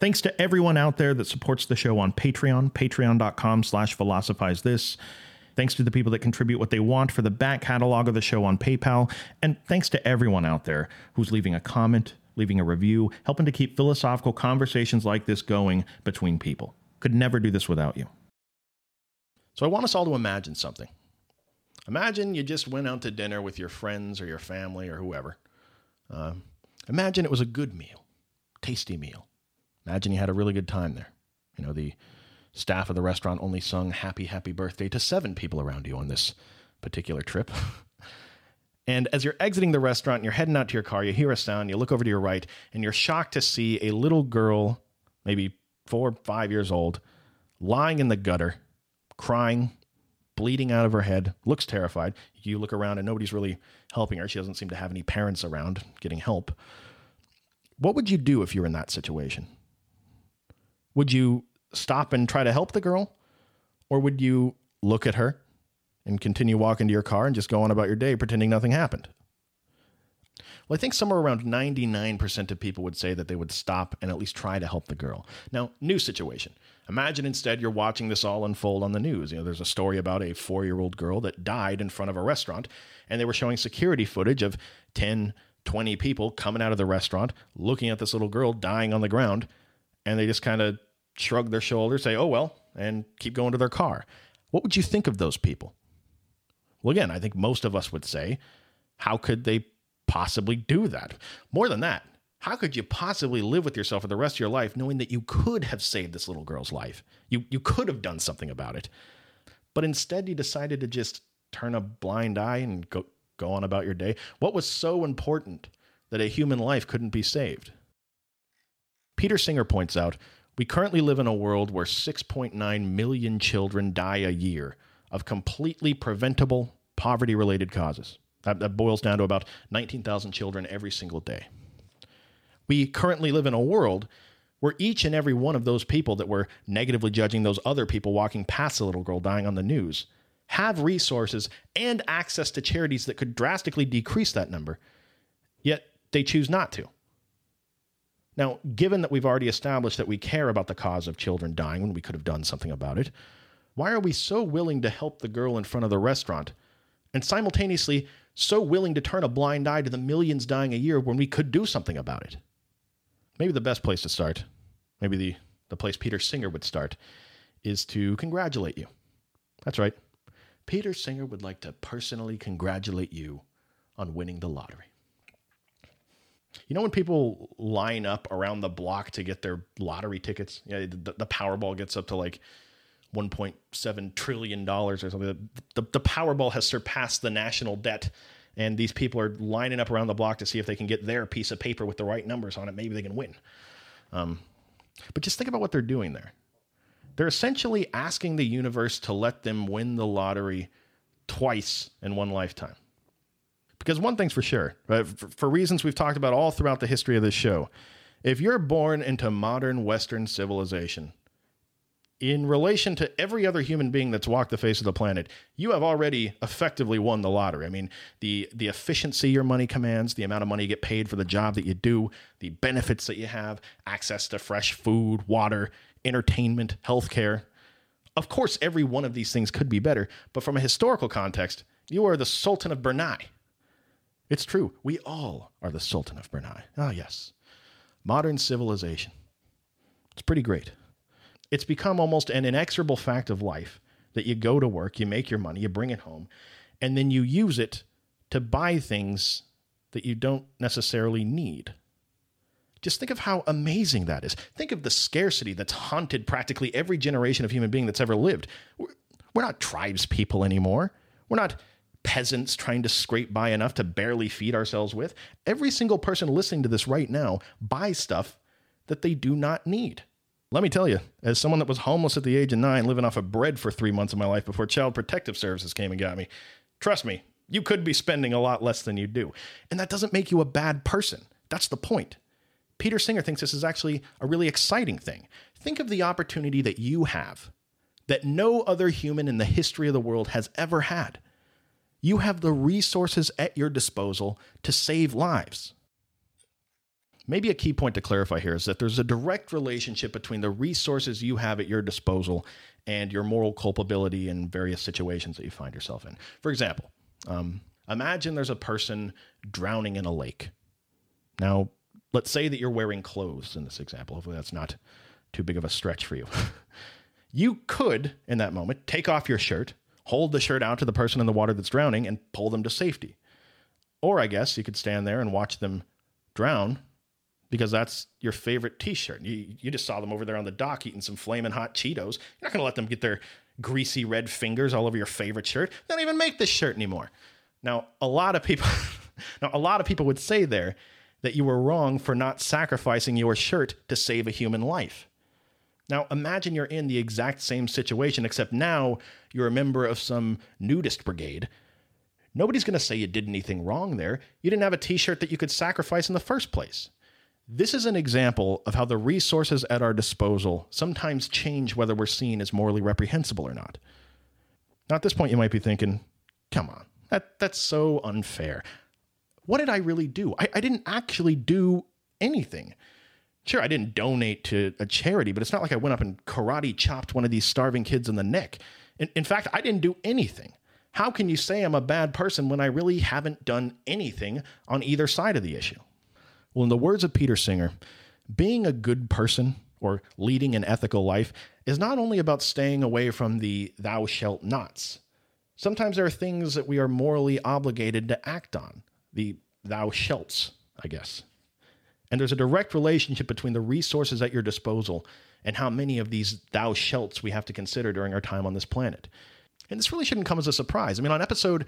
Thanks to everyone out there that supports the show on Patreon, patreon.com slash philosophize this. Thanks to the people that contribute what they want for the back catalog of the show on PayPal. And thanks to everyone out there who's leaving a comment, leaving a review, helping to keep philosophical conversations like this going between people. Could never do this without you. So I want us all to imagine something. Imagine you just went out to dinner with your friends or your family or whoever. Uh, imagine it was a good meal, tasty meal. Imagine you had a really good time there. You know, the staff of the restaurant only sung happy, happy birthday to seven people around you on this particular trip. and as you're exiting the restaurant and you're heading out to your car, you hear a sound, you look over to your right, and you're shocked to see a little girl, maybe four, five years old, lying in the gutter, crying, bleeding out of her head, looks terrified. You look around and nobody's really helping her. She doesn't seem to have any parents around getting help. What would you do if you were in that situation? Would you stop and try to help the girl? Or would you look at her and continue walking to your car and just go on about your day pretending nothing happened? Well, I think somewhere around 99% of people would say that they would stop and at least try to help the girl. Now, new situation. Imagine instead you're watching this all unfold on the news. You know, there's a story about a four year old girl that died in front of a restaurant, and they were showing security footage of 10, 20 people coming out of the restaurant, looking at this little girl dying on the ground, and they just kind of shrug their shoulders, say, oh, well, and keep going to their car. What would you think of those people? Well, again, I think most of us would say, how could they possibly do that? More than that, how could you possibly live with yourself for the rest of your life knowing that you could have saved this little girl's life? You, you could have done something about it. But instead, you decided to just turn a blind eye and go, go on about your day. What was so important that a human life couldn't be saved? Peter Singer points out we currently live in a world where 6.9 million children die a year of completely preventable poverty related causes. That, that, boils down to about 19,000 children every single day. We currently live in a world where each and every one of those people that were negatively judging those other people walking past the little girl dying on the news have resources and access to charities that could drastically decrease that number, yet they choose not to. Now, given that we've already established that we care about the cause of children dying when we could have done something about it, why are we so willing to help the girl in front of the restaurant and simultaneously so willing to turn a blind eye to the millions dying a year when we could do something about it? Maybe the best place to start, maybe the, the place Peter Singer would start, is to congratulate you. That's right. Peter Singer would like to personally congratulate you on winning the lottery. You know when people line up around the block to get their lottery tickets? Yeah, the, the Powerball gets up to like 1.7 trillion dollars or something. The, the Powerball has surpassed the national debt, and these people are lining up around the block to see if they can get their piece of paper with the right numbers on it. Maybe they can win. Um, but just think about what they're doing there. They're essentially asking the universe to let them win the lottery twice in one lifetime. Because one thing's for sure, right? for, reasons we've talked about all throughout the history of this show, if you're born into modern Western civilization, in relation to every other human being that's walked the face of the planet, you have already effectively won the lottery. I mean, the the efficiency your money commands, the amount of money you get paid for the job that you do, the benefits that you have, access to fresh food, water, entertainment, healthcare. Of course, every one of these things could be better, but from a historical context, you are the Sultan of Brunei. It's true. We all are the Sultan of Brunei. Ah, yes. Modern civilization. It's pretty great. It's become almost an inexorable fact of life that you go to work, you make your money, you bring it home, and then you use it to buy things that you don't necessarily need. Just think of how amazing that is. Think of the scarcity that's haunted practically every generation of human being that's ever lived. We're not tribes people anymore. We're not peasants trying to scrape by enough to barely feed ourselves with. Every single person listening to this right now buys stuff that they do not need. Let me tell you, as someone that was homeless at the age of nine, living off of bread for three months of my life before Child Protective Services came and got me, trust me, you could be spending a lot less than you do. And that doesn't make you a bad person. That's the point. Peter Singer thinks this is actually a really exciting thing. Think of the opportunity that you have that no other human in the history of the world has ever had you have the resources at your disposal to save lives. Maybe a key point to clarify here is that there's a direct relationship between the resources you have at your disposal and your moral culpability in various situations that you find yourself in. For example, um, imagine there's a person drowning in a lake. Now, let's say that you're wearing clothes in this example. Hopefully, that's not too big of a stretch for you. you could, in that moment, take off your shirt, hold the shirt out to the person in the water that's drowning, and pull them to safety. Or I guess you could stand there and watch them drown because that's your favorite t-shirt. You, you just saw them over there on the dock eating some flaming hot Cheetos. You're not going to let them get their greasy red fingers all over your favorite shirt. They don't even make this shirt anymore. Now, a lot of people now a lot of people would say there that you were wrong for not sacrificing your shirt to save a human life. Now, imagine you're in the exact same situation except now you're a member of some nudist brigade. Nobody's going to say you did anything wrong there. You didn't have a t-shirt that you could sacrifice in the first place. This is an example of how the resources at our disposal sometimes change whether we're seen as morally reprehensible or not. Now, at this point, you might be thinking, come on, that, that's so unfair. What did I really do? I, I didn't actually do anything. Sure, I didn't donate to a charity, but it's not like I went up and karate chopped one of these starving kids in the neck. In, in fact, I didn't do anything. How can you say I'm a bad person when I really haven't done anything on either side of the issue? Well, in the words of Peter Singer, being a good person or leading an ethical life is not only about staying away from the thou shalt nots. Sometimes there are things that we are morally obligated to act on, the thou shalts, I guess. And there's a direct relationship between the resources at your disposal and how many of these thou shalts we have to consider during our time on this planet. And this really shouldn't come as a surprise. I mean, on episode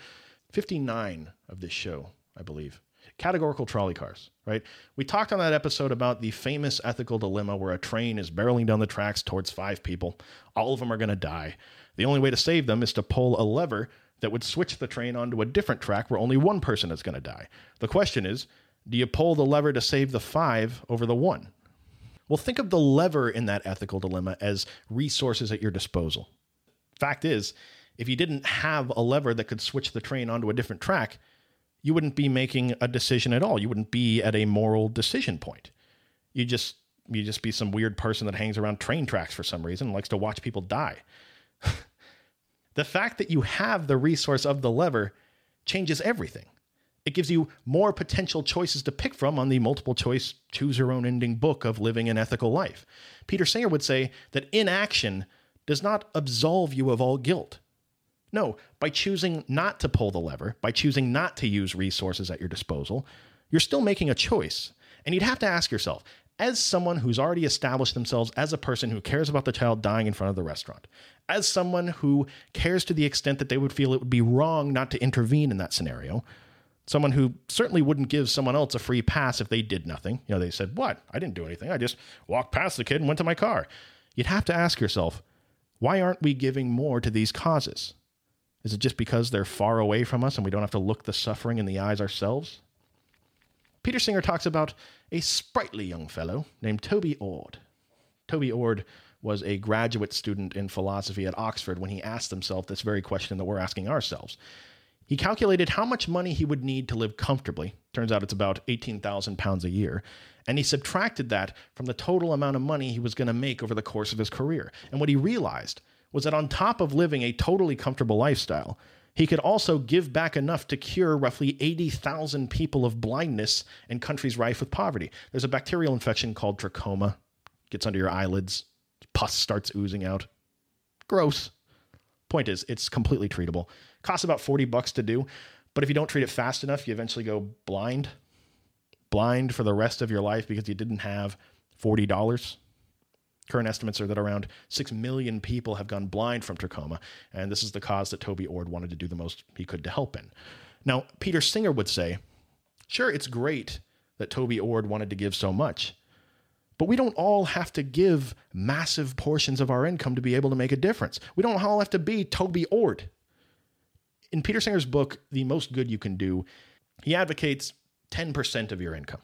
59 of this show, I believe, categorical trolley cars, right? We talked on that episode about the famous ethical dilemma where a train is barreling down the tracks towards five people. All of them are going to die. The only way to save them is to pull a lever that would switch the train onto a different track where only one person is going to die. The question is do you pull the lever to save the five over the one? Well, think of the lever in that ethical dilemma as resources at your disposal. Fact is, if you didn't have a lever that could switch the train onto a different track, you wouldn't be making a decision at all. You wouldn't be at a moral decision point. You just you just be some weird person that hangs around train tracks for some reason and likes to watch people die. the fact that you have the resource of the lever changes everything. It gives you more potential choices to pick from on the multiple choice, choose your own ending book of living an ethical life. Peter Singer would say that inaction does not absolve you of all guilt. No, by choosing not to pull the lever, by choosing not to use resources at your disposal, you're still making a choice. And you'd have to ask yourself, as someone who's already established themselves as a person who cares about the child dying in front of the restaurant, as someone who cares to the extent that they would feel it would be wrong not to intervene in that scenario, someone who certainly wouldn't give someone else a free pass if they did nothing. You know, they said, What? I didn't do anything. I just walked past the kid and went to my car. You'd have to ask yourself, why aren't we giving more to these causes? Is it just because they're far away from us and we don't have to look the suffering in the eyes ourselves? Peter Singer talks about a sprightly young fellow named Toby Ord. Toby Ord was a graduate student in philosophy at Oxford when he asked himself this very question that we're asking ourselves. He calculated how much money he would need to live comfortably. Turns out it's about 18,000 pounds a year. And he subtracted that from the total amount of money he was going to make over the course of his career. And what he realized was that on top of living a totally comfortable lifestyle, he could also give back enough to cure roughly 80,000 people of blindness in countries rife with poverty. There's a bacterial infection called trachoma, gets under your eyelids, pus starts oozing out. Gross. Point is, it's completely treatable. Costs about 40 bucks to do, but if you don't treat it fast enough, you eventually go blind. Blind for the rest of your life because you didn't have $40 Current estimates are that around 6 million people have gone blind from trachoma, and this is the cause that Toby Ord wanted to do the most he could to help in. Now, Peter Singer would say, sure, it's great that Toby Ord wanted to give so much, but we don't all have to give massive portions of our income to be able to make a difference. We don't all have to be Toby Ord. In Peter Singer's book, The Most Good You Can Do, he advocates 10% of your income.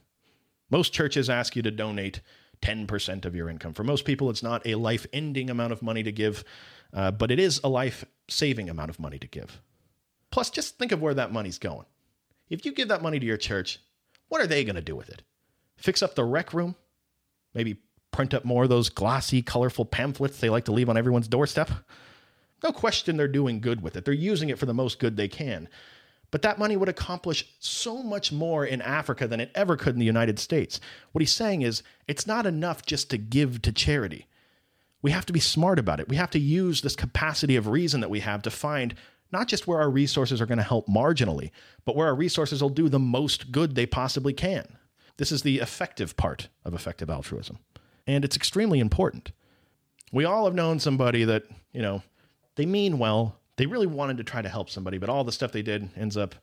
Most churches ask you to donate 10% of your income. For most people, it's not a life ending amount of money to give, uh, but it is a life saving amount of money to give. Plus, just think of where that money's going. If you give that money to your church, what are they going to do with it? fix up the rec room, maybe print up more of those glossy, colorful pamphlets they like to leave on everyone's doorstep. No question they're doing good with it. They're using it for the most good they can. But that money would accomplish so much more in Africa than it ever could in the United States. What he's saying is it's not enough just to give to charity. We have to be smart about it. We have to use this capacity of reason that we have to find not just where our resources are going to help marginally, but where our resources will do the most good they possibly can. This is the effective part of effective altruism. And it's extremely important. We all have known somebody that, you know, they mean well, they really wanted to try to help somebody, but all the stuff they did ends up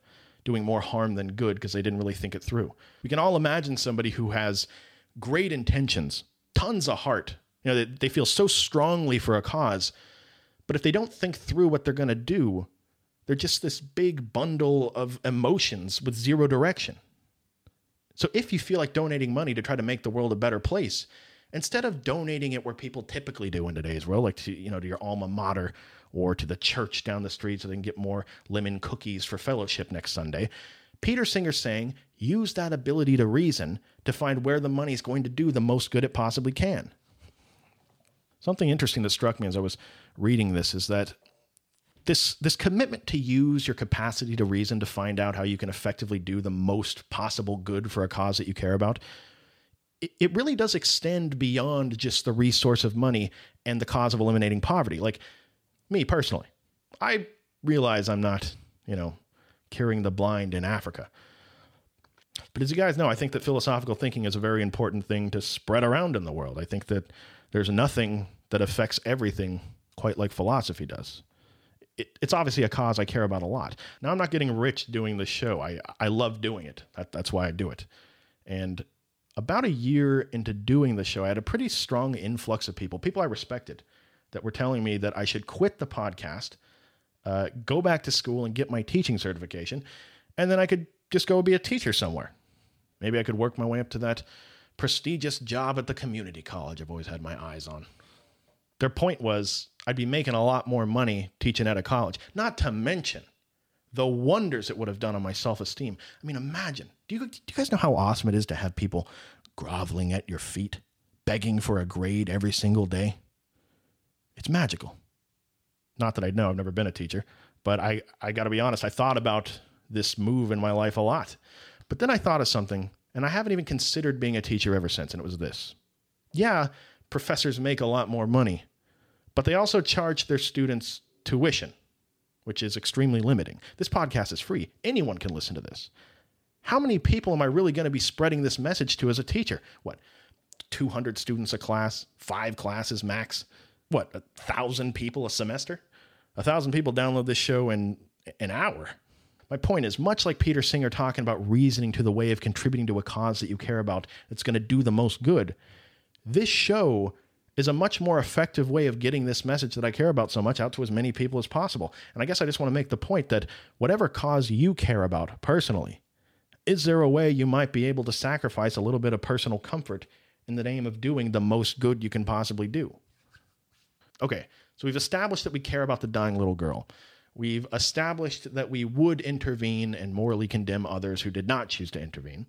doing more harm than good because they didn't really think it through. We can all imagine somebody who has great intentions, tons of heart. You know, they, they feel so strongly for a cause, but if they don't think through what they're going to do, they're just this big bundle of emotions with zero direction. So if you feel like donating money to try to make the world a better place, instead of donating it where people typically do in today's world, like to you know to your alma mater or to the church down the street so they can get more lemon cookies for fellowship next Sunday. Peter Singer's saying use that ability to reason to find where the money is going to do the most good it possibly can. Something interesting that struck me as I was reading this is that this this commitment to use your capacity to reason to find out how you can effectively do the most possible good for a cause that you care about it, really does extend beyond just the resource of money and the cause of eliminating poverty like me personally, I realize I'm not, you know, curing the blind in Africa. But as you guys know, I think that philosophical thinking is a very important thing to spread around in the world. I think that there's nothing that affects everything quite like philosophy does. It, it's obviously a cause I care about a lot. Now, I'm not getting rich doing this show. I, I love doing it. That, that's why I do it. And about a year into doing the show, I had a pretty strong influx of people, people I respected, that were telling me that I should quit the podcast, uh, go back to school and get my teaching certification, and then I could just go be a teacher somewhere. Maybe I could work my way up to that prestigious job at the community college I've always had my eyes on. Their point was I'd be making a lot more money teaching at a college, not to mention the wonders it would have done on my self esteem. I mean, imagine. Do you, do you guys know how awesome it is to have people groveling at your feet, begging for a grade every single day? It's magical. Not that I know, I've never been a teacher, but I, I got to be honest, I thought about this move in my life a lot. But then I thought of something, and I haven't even considered being a teacher ever since, and it was this. Yeah, professors make a lot more money, but they also charge their students tuition, which is extremely limiting. This podcast is free, anyone can listen to this. How many people am I really going to be spreading this message to as a teacher? What, 200 students a class, five classes max? what a thousand people a semester a thousand people download this show in an hour my point is much like peter singer talking about reasoning to the way of contributing to a cause that you care about that's going to do the most good this show is a much more effective way of getting this message that I care about so much out to as many people as possible. And I guess I just want to make the point that whatever cause you care about personally, is there a way you might be able to sacrifice a little bit of personal comfort in the name of doing the most good you can possibly do? Okay, so we've established that we care about the dying little girl. We've established that we would intervene and morally condemn others who did not choose to intervene.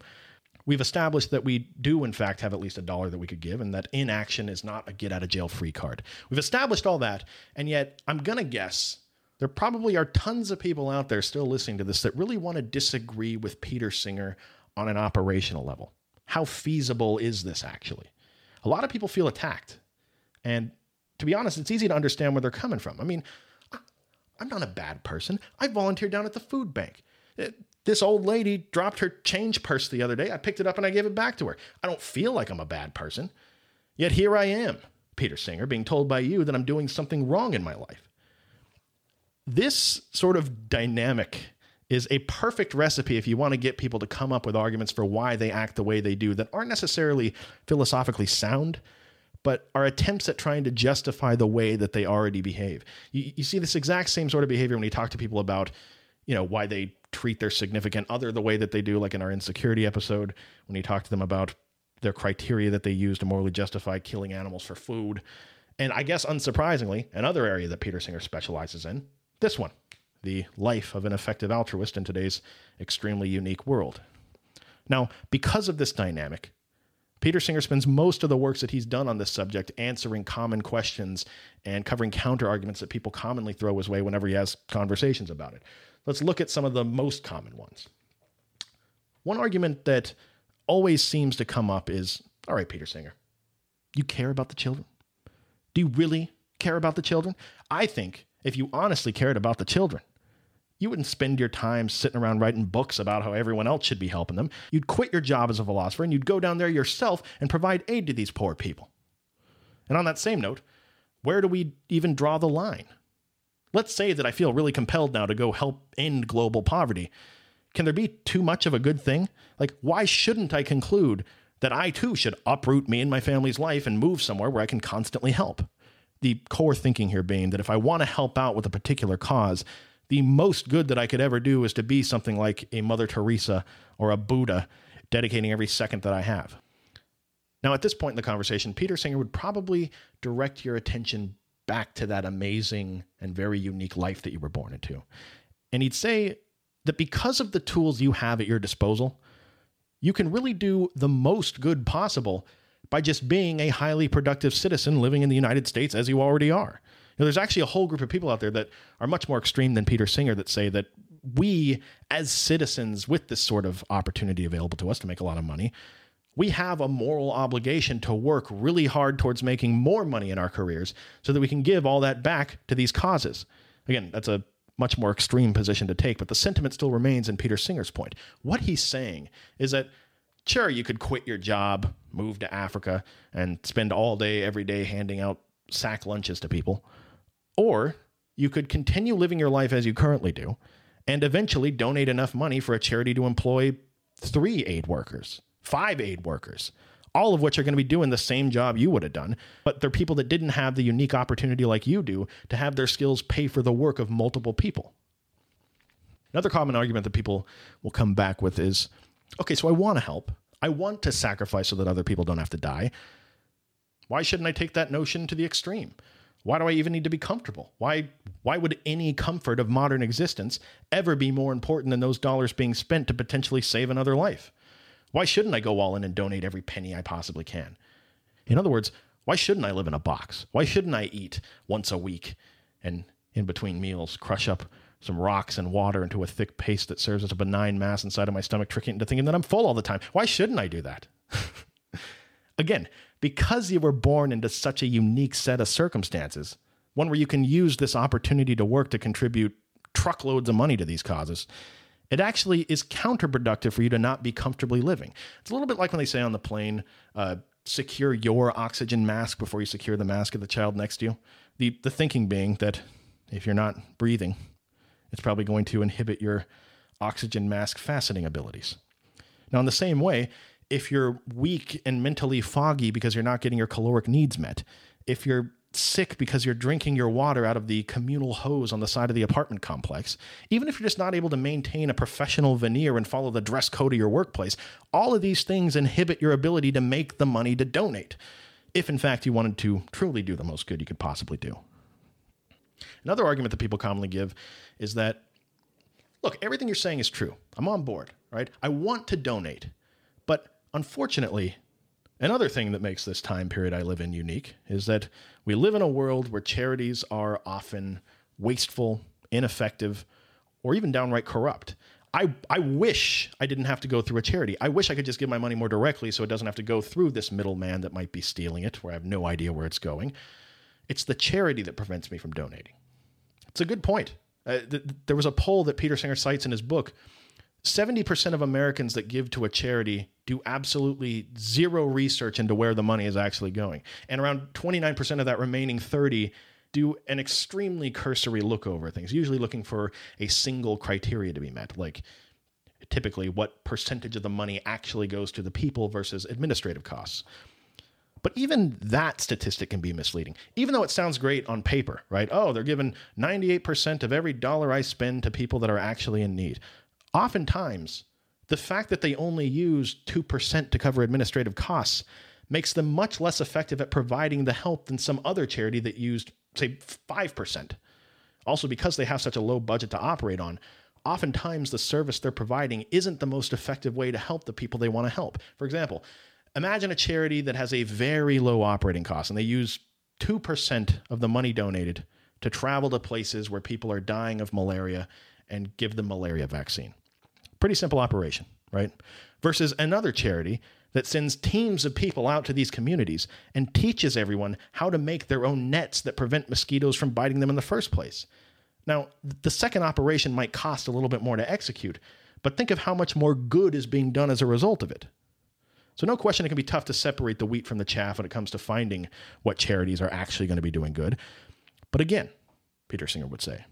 We've established that we do, in fact, have at least a dollar that we could give, and that inaction is not a get out of jail free card. We've established all that, and yet I'm going to guess there probably are tons of people out there still listening to this that really want to disagree with Peter Singer on an operational level. How feasible is this actually? A lot of people feel attacked. And to be honest, it's easy to understand where they're coming from. I mean, I'm not a bad person. I volunteered down at the food bank. Uh, This old lady dropped her change purse the other day. I picked it up and I gave it back to her. I don't feel like I'm a bad person. Yet here I am, Peter Singer, being told by you that I'm doing something wrong in my life. This sort of dynamic is a perfect recipe if you want to get people to come up with arguments for why they act the way they do that aren't necessarily philosophically sound, but are attempts at trying to justify the way that they already behave. You, you see this exact same sort of behavior when you talk to people about, you know, why they treat their significant other the way that they do, like in our insecurity episode, when you talk to them about their criteria that they use to morally justify killing animals for food. And I guess unsurprisingly, another area that Peter Singer specializes in, this one, the life of an effective altruist in today's extremely unique world. Now, because of this dynamic, Peter Singer spends most of the works that he's done on this subject answering common questions and covering counter arguments that people commonly throw his way whenever he has conversations about it. Let's look at some of the most common ones. One argument that always seems to come up is all right, Peter Singer, you care about the children? Do you really care about the children? I think if you honestly cared about the children, you wouldn't spend your time sitting around writing books about how everyone else should be helping them. You'd quit your job as a philosopher and you'd go down there yourself and provide aid to these poor people. And on that same note, where do we even draw the line? Let's say that I feel really compelled now to go help end global poverty. Can there be too much of a good thing? Like, why shouldn't I conclude that I too should uproot me and my family's life and move somewhere where I can constantly help? The core thinking here being that if I want to help out with a particular cause, the most good that I could ever do is to be something like a Mother Teresa or a Buddha, dedicating every second that I have. Now, at this point in the conversation, Peter Singer would probably direct your attention back to that amazing and very unique life that you were born into. And he'd say that because of the tools you have at your disposal, you can really do the most good possible by just being a highly productive citizen living in the United States as you already are know, there's actually a whole group of people out there that are much more extreme than Peter Singer that say that we, as citizens with this sort of opportunity available to us to make a lot of money, we have a moral obligation to work really hard towards making more money in our careers so that we can give all that back to these causes. Again, that's a much more extreme position to take, but the sentiment still remains in Peter Singer's point. What he's saying is that sure, you could quit your job, move to Africa, and spend all day, every day handing out sack lunches to people. Or you could continue living your life as you currently do and eventually donate enough money for a charity to employ three aid workers, five aid workers, all of which are going to be doing the same job you would have done, but they're people that didn't have the unique opportunity like you do to have their skills pay for the work of multiple people. Another common argument that people will come back with is okay, so I want to help. I want to sacrifice so that other people don't have to die. Why shouldn't I take that notion to the extreme? Why do I even need to be comfortable? Why why would any comfort of modern existence ever be more important than those dollars being spent to potentially save another life? Why shouldn't I go all in and donate every penny I possibly can? In other words, why shouldn't I live in a box? Why shouldn't I eat once a week and in between meals crush up some rocks and water into a thick paste that serves as a benign mass inside of my stomach, tricking into thinking that I'm full all the time? Why shouldn't I do that? Again, because you were born into such a unique set of circumstances, one where you can use this opportunity to work to contribute truckloads of money to these causes, it actually is counterproductive for you to not be comfortably living. It's a little bit like when they say on the plane, uh, secure your oxygen mask before you secure the mask of the child next to you. The, the thinking being that if you're not breathing, it's probably going to inhibit your oxygen mask fastening abilities. Now, in the same way, if you're weak and mentally foggy because you're not getting your caloric needs met, if you're sick because you're drinking your water out of the communal hose on the side of the apartment complex, even if you're just not able to maintain a professional veneer and follow the dress code of your workplace, all of these things inhibit your ability to make the money to donate, if in fact you wanted to truly do the most good you could possibly do. Another argument that people commonly give is that look, everything you're saying is true. I'm on board, right? I want to donate. But Unfortunately, another thing that makes this time period I live in unique is that we live in a world where charities are often wasteful, ineffective, or even downright corrupt. I, I wish I didn't have to go through a charity. I wish I could just give my money more directly so it doesn't have to go through this middleman that might be stealing it, where I have no idea where it's going. It's the charity that prevents me from donating. It's a good point. Uh, th- there was a poll that Peter Singer cites in his book 70% of Americans that give to a charity do absolutely zero research into where the money is actually going. And around 29% of that remaining 30 do an extremely cursory look over things, usually looking for a single criteria to be met, like typically what percentage of the money actually goes to the people versus administrative costs. But even that statistic can be misleading, even though it sounds great on paper, right? Oh, they're giving 98% of every dollar I spend to people that are actually in need oftentimes the fact that they only use 2% to cover administrative costs makes them much less effective at providing the help than some other charity that used, say, 5%. Also, because they have such a low budget to operate on, oftentimes the service they're providing isn't the most effective way to help the people they want to help. For example, imagine a charity that has a very low operating cost and they use 2% of the money donated to travel to places where people are dying of malaria and give them malaria vaccine. Pretty simple operation, right? Versus another charity that sends teams of people out to these communities and teaches everyone how to make their own nets that prevent mosquitoes from biting them in the first place. Now, the second operation might cost a little bit more to execute, but think of how much more good is being done as a result of it. So, no question, it can be tough to separate the wheat from the chaff when it comes to finding what charities are actually going to be doing good. But again, Peter Singer would say,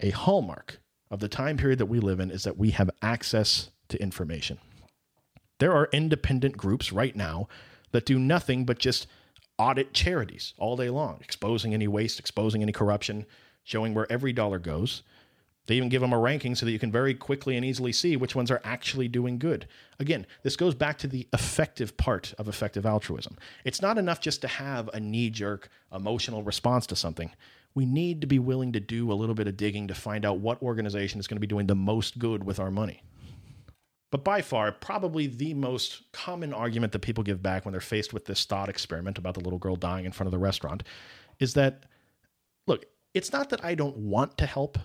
a hallmark of the time period that we live in is that we have access to information. There are independent groups right now that do nothing but just audit charities all day long, exposing any waste, exposing any corruption, showing where every dollar goes. They even give them a ranking so that you can very quickly and easily see which ones are actually doing good. Again, this goes back to the effective part of effective altruism. It's not enough just to have a knee jerk emotional response to something. We need to be willing to do a little bit of digging to find out what organization is going to be doing the most good with our money. But by far, probably the most common argument that people give back when they're faced with this thought experiment about the little girl dying in front of the restaurant is that, look, it's not that I don't want to help.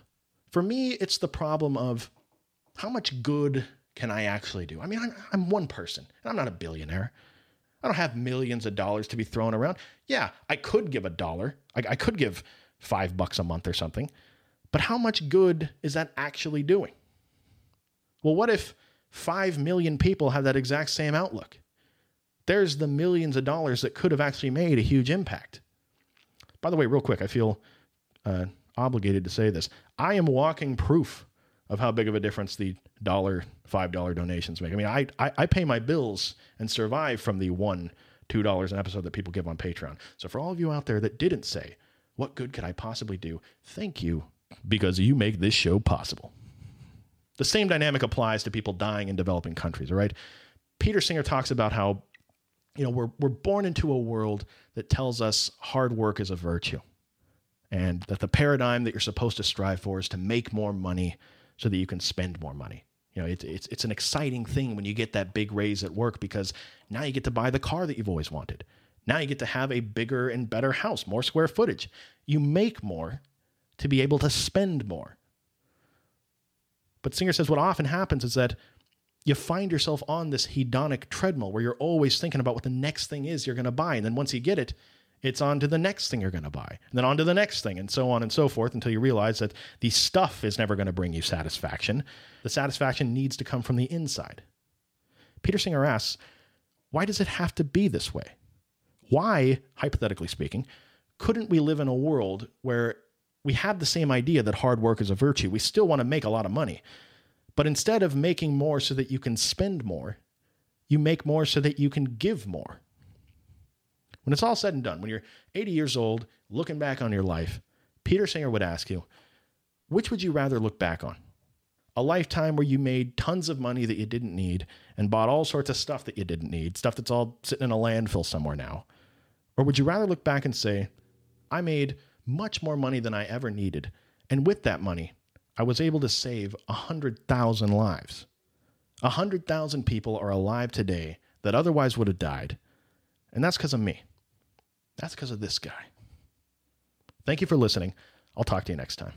For me, it's the problem of how much good can I actually do? I mean, I'm, I'm one person, and I'm not a billionaire. I don't have millions of dollars to be thrown around. Yeah, I could give a dollar. I, I could give five bucks a month or something. But how much good is that actually doing? Well, what if five million people have that exact same outlook? There's the millions of dollars that could have actually made a huge impact. By the way, real quick, I feel uh, obligated to say this. I am walking proof of how big of a difference the dollar, five dollar donations make. I mean, I, I, I pay my bills and survive from the one, two dollars an episode that people give on Patreon. So for all of you out there that didn't say, what good could I possibly do? Thank you, because you make this show possible. The same dynamic applies to people dying in developing countries, all right? Peter Singer talks about how, you know, we're, we're born into a world that tells us hard work is a virtue and that the paradigm that you're supposed to strive for is to make more money so that you can spend more money. You know, it, it's it's an exciting thing when you get that big raise at work because now you get to buy the car that you've always wanted. Now you get to have a bigger and better house, more square footage. You make more to be able to spend more. But Singer says what often happens is that you find yourself on this hedonic treadmill where you're always thinking about what the next thing is you're going to buy. And then once you get it, it's on to the next thing you're going to buy, and then on to the next thing, and so on and so forth until you realize that the stuff is never going to bring you satisfaction. The satisfaction needs to come from the inside. Peter Singer asks, why does it have to be this way? Why, hypothetically speaking, couldn't we live in a world where we have the same idea that hard work is a virtue? We still want to make a lot of money. But instead of making more so that you can spend more, you make more so that you can give more. When it's all said and done, when you're 80 years old, looking back on your life, Peter Singer would ask you, which would you rather look back on? A lifetime where you made tons of money that you didn't need and bought all sorts of stuff that you didn't need, stuff that's all sitting in a landfill somewhere now? Or would you rather look back and say, I made much more money than I ever needed, and with that money, I was able to save 100,000 lives? 100,000 people are alive today that otherwise would have died. And that's because of me. That's because of this guy. Thank you for listening. I'll talk to you next time.